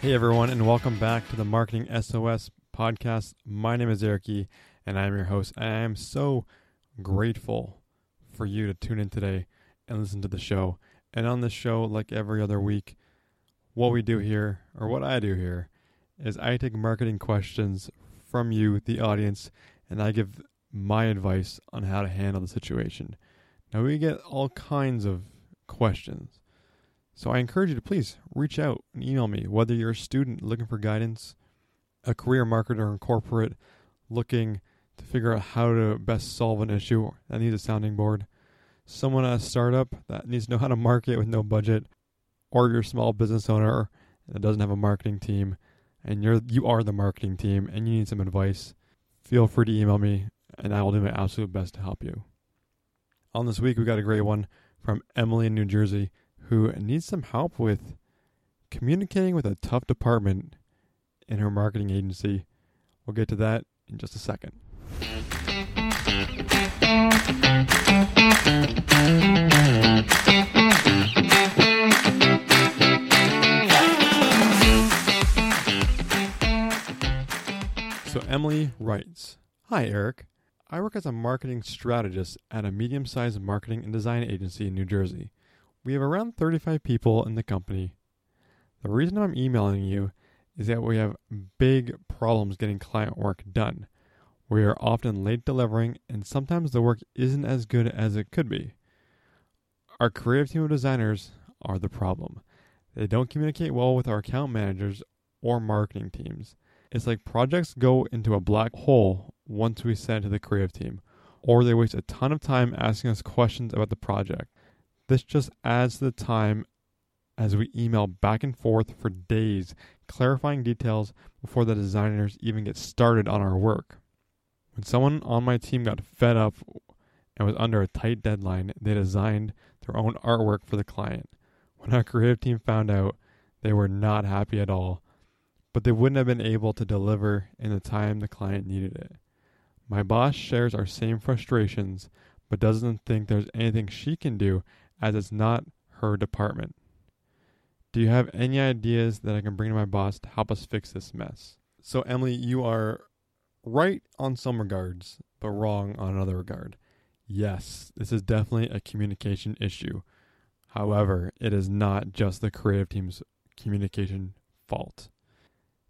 Hey everyone, and welcome back to the Marketing SOS podcast. My name is Eric and I am your host. I am so grateful for you to tune in today and listen to the show. And on this show, like every other week, what we do here, or what I do here, is I take marketing questions from you, the audience, and I give my advice on how to handle the situation. Now, we get all kinds of questions. So I encourage you to please reach out and email me, whether you're a student looking for guidance, a career marketer in corporate looking to figure out how to best solve an issue that needs a sounding board, someone at a startup that needs to know how to market with no budget, or you're a small business owner that doesn't have a marketing team and you're you are the marketing team and you need some advice, feel free to email me and I will do my absolute best to help you. On this week we got a great one from Emily in New Jersey who needs some help with communicating with a tough department in her marketing agency. We'll get to that in just a second. So Emily writes Hi, Eric. I work as a marketing strategist at a medium sized marketing and design agency in New Jersey. We have around 35 people in the company. The reason I'm emailing you is that we have big problems getting client work done. We are often late delivering, and sometimes the work isn't as good as it could be. Our creative team of designers are the problem. They don't communicate well with our account managers or marketing teams. It's like projects go into a black hole once we send it to the creative team, or they waste a ton of time asking us questions about the project. This just adds the time as we email back and forth for days, clarifying details before the designers even get started on our work. When someone on my team got fed up and was under a tight deadline, they designed their own artwork for the client. When our creative team found out, they were not happy at all, but they wouldn't have been able to deliver in the time the client needed it. My boss shares our same frustrations, but doesn't think there's anything she can do as it's not her department. Do you have any ideas that I can bring to my boss to help us fix this mess? So, Emily, you are right on some regards, but wrong on another regard. Yes, this is definitely a communication issue. However, it is not just the creative team's communication fault.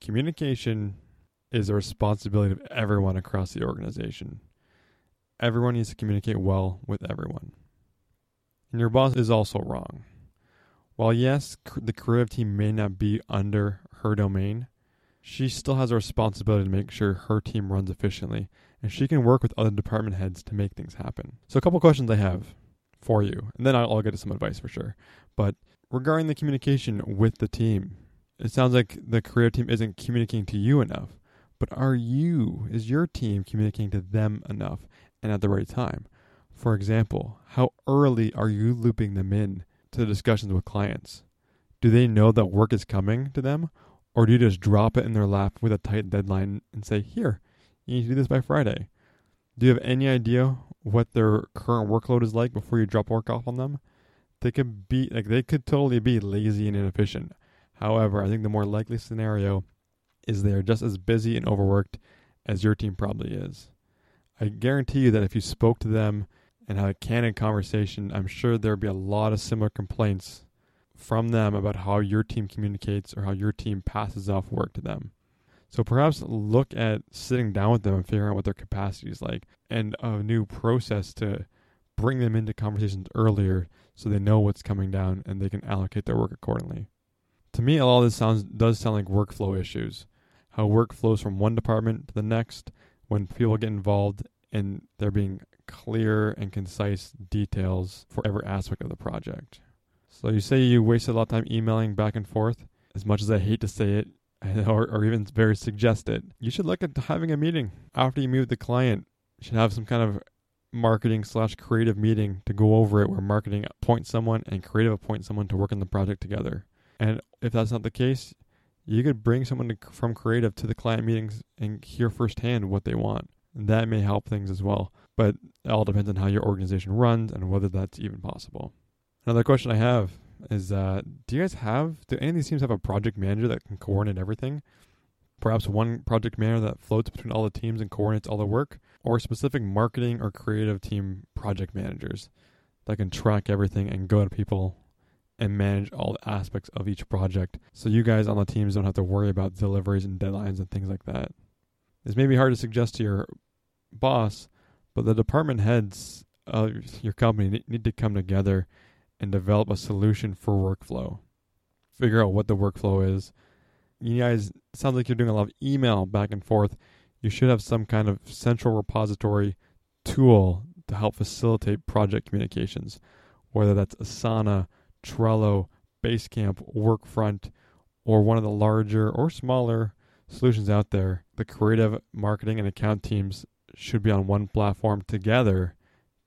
Communication is a responsibility of everyone across the organization. Everyone needs to communicate well with everyone. And your boss is also wrong. While yes, the creative team may not be under her domain, she still has a responsibility to make sure her team runs efficiently, and she can work with other department heads to make things happen. So, a couple questions I have for you, and then I'll, get to some advice for sure. But regarding the communication with the team, it sounds like the creative team isn't communicating to you enough. But are you, is your team communicating to them enough and at the right time? For example, how early are you looping them in to the discussions with clients? Do they know that work is coming to them? Or do you just drop it in their lap with a tight deadline and say, here, you need to do this by Friday? Do you have any idea what their current workload is like before you drop work off on them? They could be like they could totally be lazy and inefficient. However, I think the more likely scenario is they are just as busy and overworked as your team probably is. I guarantee you that if you spoke to them and had a candid conversation, I'm sure there'd be a lot of similar complaints from them about how your team communicates or how your team passes off work to them. So perhaps look at sitting down with them and figuring out what their capacity is like and a new process to bring them into conversations earlier so they know what's coming down and they can allocate their work accordingly. To me, all this sounds does sound like workflow issues. How work flows from one department to the next when people get involved and they're being clear and concise details for every aspect of the project. So you say you wasted a lot of time emailing back and forth. As much as I hate to say it, or, or even very suggest it, you should look at having a meeting after you meet with the client. You should have some kind of marketing slash creative meeting to go over it where marketing appoints someone and creative appoints someone to work on the project together. And if that's not the case, you could bring someone to, from creative to the client meetings and hear firsthand what they want. That may help things as well but it all depends on how your organization runs and whether that's even possible. Another question I have is uh, do you guys have, do any of these teams have a project manager that can coordinate everything? Perhaps one project manager that floats between all the teams and coordinates all the work, or specific marketing or creative team project managers that can track everything and go to people and manage all the aspects of each project so you guys on the teams don't have to worry about deliveries and deadlines and things like that. This may be hard to suggest to your boss, but the department heads of your company need to come together and develop a solution for workflow. Figure out what the workflow is. You guys sounds like you're doing a lot of email back and forth. You should have some kind of central repository tool to help facilitate project communications, whether that's Asana, Trello, Basecamp, Workfront, or one of the larger or smaller solutions out there. The creative marketing and account teams should be on one platform together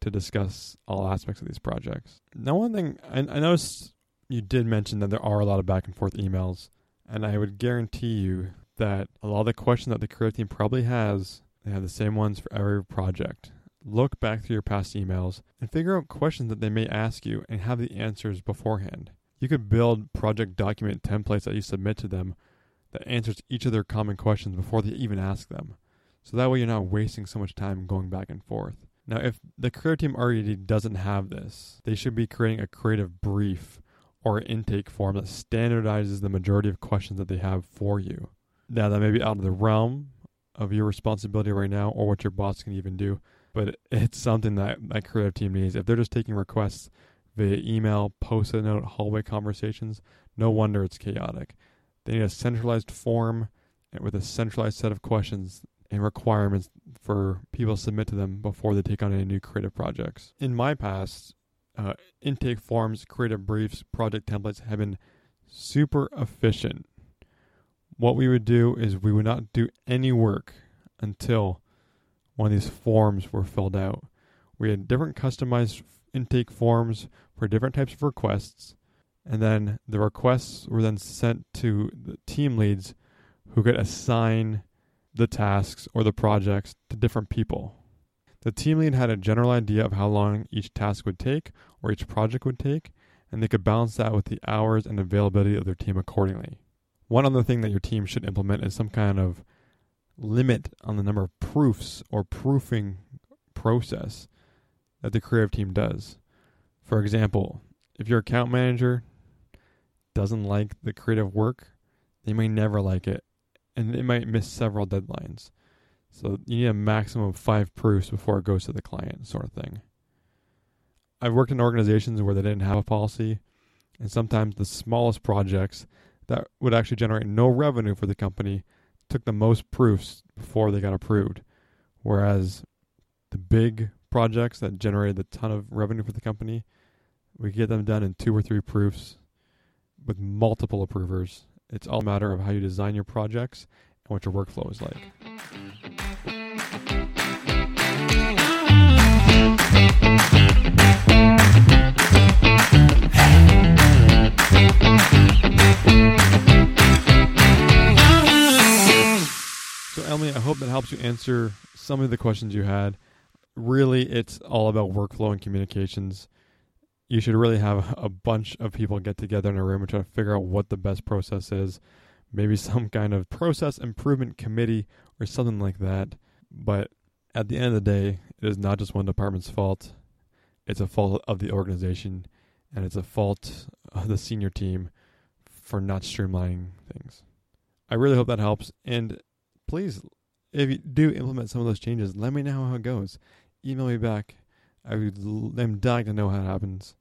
to discuss all aspects of these projects. Now, one thing I, I noticed you did mention that there are a lot of back and forth emails, and I would guarantee you that a lot of the questions that the creative team probably has, they have the same ones for every project. Look back through your past emails and figure out questions that they may ask you and have the answers beforehand. You could build project document templates that you submit to them that answers each of their common questions before they even ask them. So that way you're not wasting so much time going back and forth. Now, if the creative team already doesn't have this, they should be creating a creative brief or intake form that standardizes the majority of questions that they have for you. Now, that may be out of the realm of your responsibility right now or what your boss can even do, but it's something that that creative team needs. If they're just taking requests via email, post it note, hallway conversations, no wonder it's chaotic. They need a centralized form with a centralized set of questions and requirements for people to submit to them before they take on any new creative projects. In my past, uh, intake forms, creative briefs, project templates have been super efficient. What we would do is we would not do any work until one of these forms were filled out. We had different customized intake forms for different types of requests, and then the requests were then sent to the team leads who could assign the tasks or the projects to different people. The team lead had a general idea of how long each task would take or each project would take, and they could balance that with the hours and availability of their team accordingly. One other thing that your team should implement is some kind of limit on the number of proofs or proofing process that the creative team does. For example, if your account manager doesn't like the creative work, they may never like it and it might miss several deadlines. So you need a maximum of five proofs before it goes to the client, sort of thing. I've worked in organizations where they didn't have a policy, and sometimes the smallest projects that would actually generate no revenue for the company took the most proofs before they got approved. Whereas the big projects that generated a ton of revenue for the company, we get them done in two or three proofs with multiple approvers it's all a matter of how you design your projects and what your workflow is like. So, Emily, I hope that helps you answer some of the questions you had. Really, it's all about workflow and communications you should really have a bunch of people get together in a room and try to figure out what the best process is. Maybe some kind of process improvement committee or something like that. But at the end of the day, it is not just one department's fault. It's a fault of the organization and it's a fault of the senior team for not streamlining things. I really hope that helps. And please, if you do implement some of those changes, let me know how it goes. Email me back I am dying to know how it happens.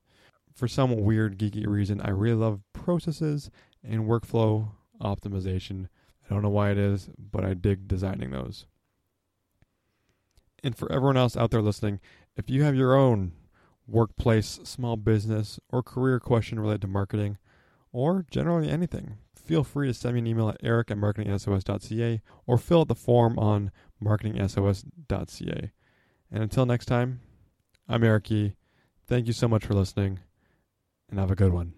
For some weird geeky reason, I really love processes and workflow optimization. I don't know why it is, but I dig designing those. And for everyone else out there listening, if you have your own workplace, small business, or career question related to marketing, or generally anything, feel free to send me an email at eric at marketingsos.ca or fill out the form on marketingsos.ca. And until next time, I'm Eric Yee. Thank you so much for listening, and have a good one.